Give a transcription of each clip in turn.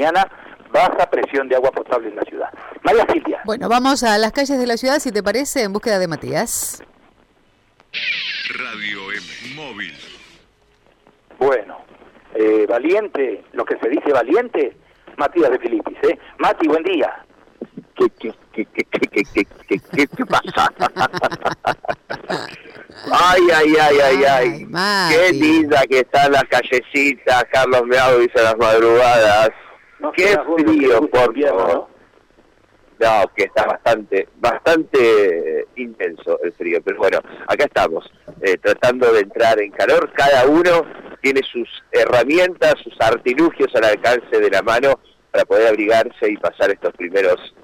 mañana baja presión de agua potable en la ciudad. María Silvia. Bueno, vamos a las calles de la ciudad, si te parece, en búsqueda de Matías. Radio M móvil. Bueno, eh, valiente, lo que se dice valiente, Matías de Filipis, ¿eh? Mati, buen día. ¿Qué, qué, qué, qué, qué pasa? Ay, ay, ay, ay, ay. ay qué linda que está la callecita, Carlos Meado dice las madrugadas. No Qué que frío, por invierno, favor. No, que está bastante, bastante intenso el frío, pero bueno, acá estamos, eh, tratando de entrar en calor. Cada uno tiene sus herramientas, sus artilugios al alcance de la mano para poder abrigarse y pasar estos primeros,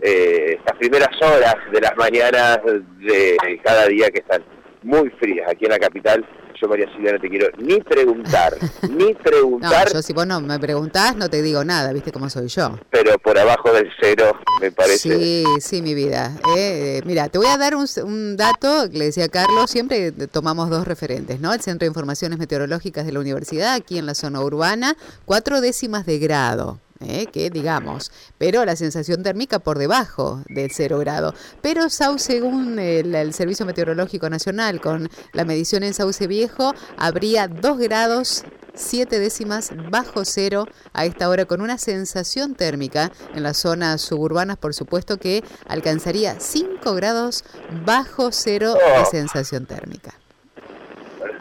eh, estas primeras horas de las mañanas de cada día que están muy frías aquí en la capital. Yo, María Silvia, no te quiero ni preguntar, ni No, preguntar, yo si vos no me preguntás, no te digo nada, viste cómo soy yo. pero por abajo del cero, me parece. Sí, sí, mi vida. Eh, mira, te voy a dar un, un dato que le decía Carlos, siempre tomamos dos referentes, ¿no? El Centro de Informaciones Meteorológicas de la Universidad, aquí en la zona urbana, cuatro décimas de grado. Eh, que digamos, pero la sensación térmica por debajo del cero grado. Pero Sau, según el, el Servicio Meteorológico Nacional, con la medición en Sauce Viejo, habría dos grados siete décimas bajo cero a esta hora con una sensación térmica en las zonas suburbanas, por supuesto que alcanzaría 5 grados bajo cero de Oh. sensación térmica.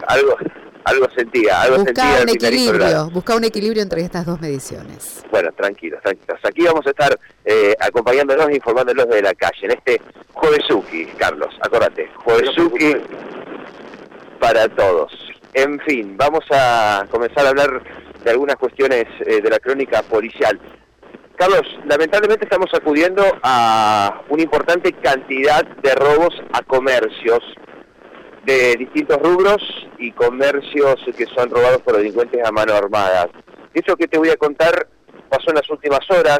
Algo, algo sentía, algo Busca sentía. un equilibrio, busca un equilibrio entre estas dos mediciones. Bueno, tranquilos, tranquilos. Aquí vamos a estar eh, acompañándolos e informándolos de la calle en este Juevesuki, Carlos, acordate, Juevesuki para todos. En fin, vamos a comenzar a hablar de algunas cuestiones eh, de la crónica policial. Carlos, lamentablemente estamos acudiendo a una importante cantidad de robos a comercios de distintos rubros y comercios que son robados por delincuentes a mano armada. Eso que te voy a contar pasó en las últimas horas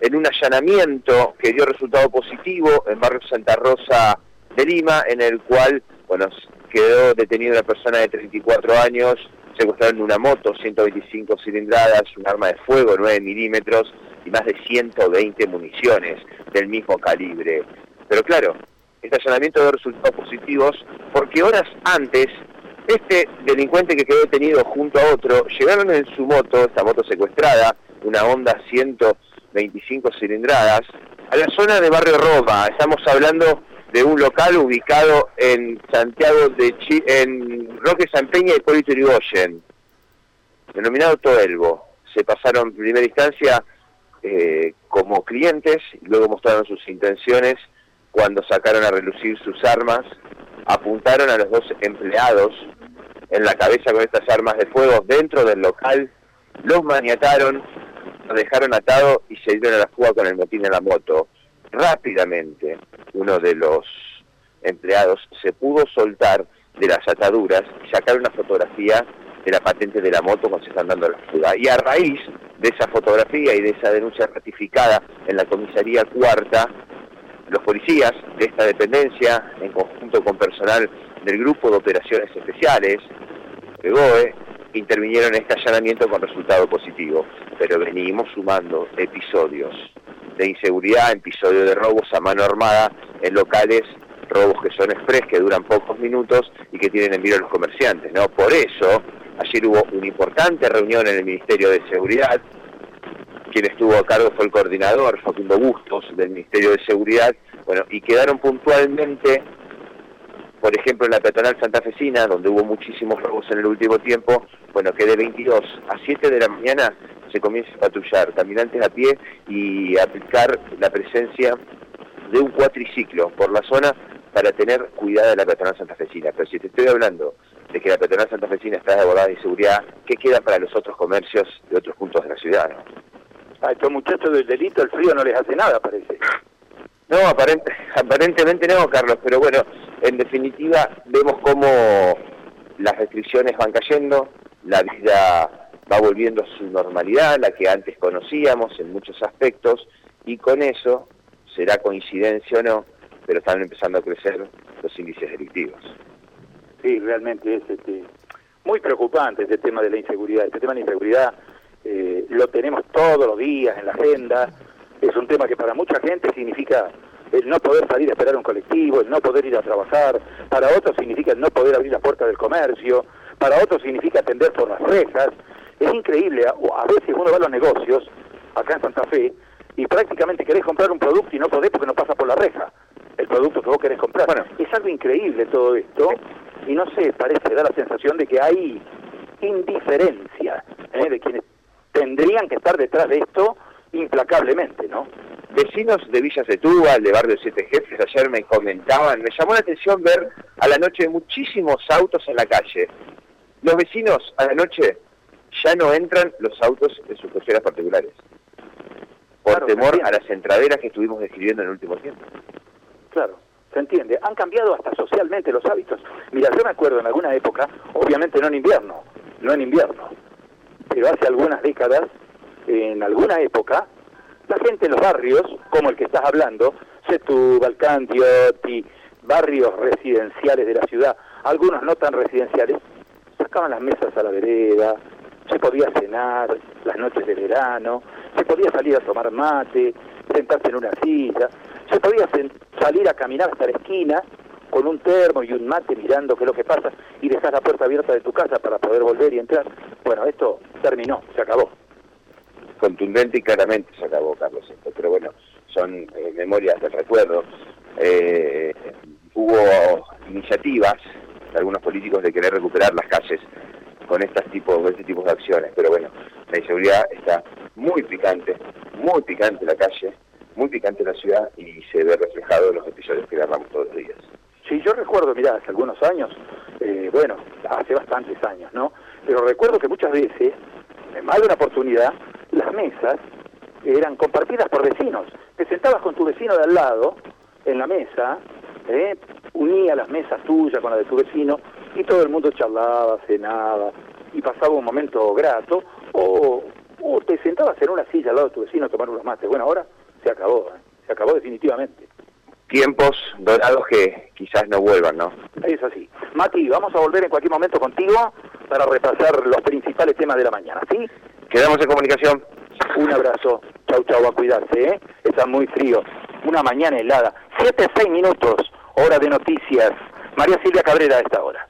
en un allanamiento que dio resultado positivo en barrio Santa Rosa de Lima, en el cual, bueno, quedó detenida una persona de 34 años, secuestraron una moto, 125 cilindradas, un arma de fuego, 9 milímetros y más de 120 municiones del mismo calibre. Pero claro, allanamiento dio resultados positivos porque horas antes este delincuente que quedó detenido junto a otro llegaron en su moto, esta moto secuestrada, una Honda 125 cilindradas, a la zona de Barrio Roma. Estamos hablando de un local ubicado en Santiago de Chi en Roque San Peña y Hipólito Yrigoyen, denominado Toelvo. Se pasaron en primera instancia eh, como clientes, y luego mostraron sus intenciones cuando sacaron a relucir sus armas, apuntaron a los dos empleados en la cabeza con estas armas de fuego dentro del local, los maniataron, los dejaron atado y se dieron a la fuga con el motín en la moto. Rápidamente, uno de los empleados se pudo soltar de las ataduras y sacar una fotografía de la patente de la moto cuando se están dando la fuga. Y a raíz de esa fotografía y de esa denuncia ratificada en la comisaría cuarta, los policías de esta dependencia, en conjunto con personal del Grupo de Operaciones Especiales, de GOE, intervinieron en este allanamiento con resultado positivo. Pero venimos sumando episodios de inseguridad, episodios de robos a mano armada en locales, robos que son express, que duran pocos minutos y que tienen en mira a los comerciantes. ¿no? Por eso, ayer hubo una importante reunión en el Ministerio de Seguridad, quien estuvo a cargo fue el coordinador Facundo Bustos del Ministerio de Seguridad, bueno, y quedaron puntualmente, por ejemplo, en la peatonal santafesina, donde hubo muchísimos robos en el último tiempo, bueno, que de 22 a 7 de la mañana se comienza a patrullar, caminantes a pie y aplicar la presencia de un cuatriciclo por la zona para tener cuidado de la peatonal santafesina. Pero si te estoy hablando de que la peatonal santafesina está desbordada de inseguridad, ¿qué queda para los otros comercios de otros puntos de la ciudad? A estos muchachos del delito el frío no les hace nada, parece. No, aparente, aparentemente no, Carlos, pero bueno, en definitiva vemos cómo las restricciones van cayendo, la vida va volviendo a su normalidad, la que antes conocíamos en muchos aspectos, y con eso, será coincidencia o no, pero están empezando a crecer los índices delictivos. Sí, realmente es este, muy preocupante este tema de la inseguridad. Este tema de la inseguridad eh, lo tenemos todos los días en la agenda, es un tema que para mucha gente significa el no poder salir a esperar un colectivo, el no poder ir a trabajar, para otros significa el no poder abrir la puerta del comercio, para otros significa atender por las rejas. Es increíble, a, a veces uno va a los negocios, acá en Santa Fe, y prácticamente querés comprar un producto y no podés porque no pasa por la reja, el producto que vos querés comprar. Bueno, es algo increíble todo esto, y no sé, parece, da la sensación de que hay indiferencia ¿eh? de quienes tendrían que estar detrás de esto implacablemente, ¿no? Vecinos de Villa Setúbal, de Barrio Siete Jefes, ayer me comentaban, me llamó la atención ver a la noche muchísimos autos en la calle. Los vecinos a la noche ya no entran los autos en sus cocheras particulares, por temor a las entraderas que estuvimos describiendo en el último tiempo. Claro, se entiende. Han cambiado hasta socialmente los hábitos. Mira, yo me acuerdo en alguna época, obviamente no en invierno, no en invierno, pero hace algunas décadas, en alguna época, la gente en los barrios, como el que estás hablando, Setúbal, Cantiotti, barrios residenciales de la ciudad, algunos no tan residenciales, sacaban las mesas a la vereda, se podía cenar las noches de verano, se podía salir a tomar mate, sentarse en una silla, se podía salir a caminar hasta la esquina con un termo y un mate mirando qué es lo que pasa y dejar la puerta abierta de tu casa para poder volver y entrar. Bueno, esto terminó, se acabó. Contundente y claramente se acabó, Carlos, esto, pero bueno, son eh, memorias del recuerdo. Eh, hubo iniciativas de algunos políticos de querer recuperar las calles con estas tipos, este tipo de acciones, pero bueno, la inseguridad está muy picante, muy picante la calle, muy picante la ciudad y se ve reflejado en los episodios que agarramos todos los días. Sí, yo recuerdo, mira, hace algunos años, eh, bueno, hace bastantes años, ¿no? Pero recuerdo que muchas veces, en más de una oportunidad, las mesas eran compartidas por vecinos. Te sentabas con tu vecino de al lado, en la mesa, ¿eh? unía las mesas tuyas con la de tu vecino, y todo el mundo charlaba, cenaba, y pasaba un momento grato, o, o te sentabas en una silla al lado de tu vecino a tomar unos mates. Bueno, ahora se acabó, ¿eh? se acabó definitivamente tiempos dorados que quizás no vuelvan, ¿no? Es así. Mati, vamos a volver en cualquier momento contigo para repasar los principales temas de la mañana, ¿sí? Quedamos en comunicación. Un abrazo. Chau, chau, a cuidarse, ¿eh? Está muy frío. Una mañana helada. Siete, seis minutos, hora de noticias. María Silvia Cabrera a esta hora.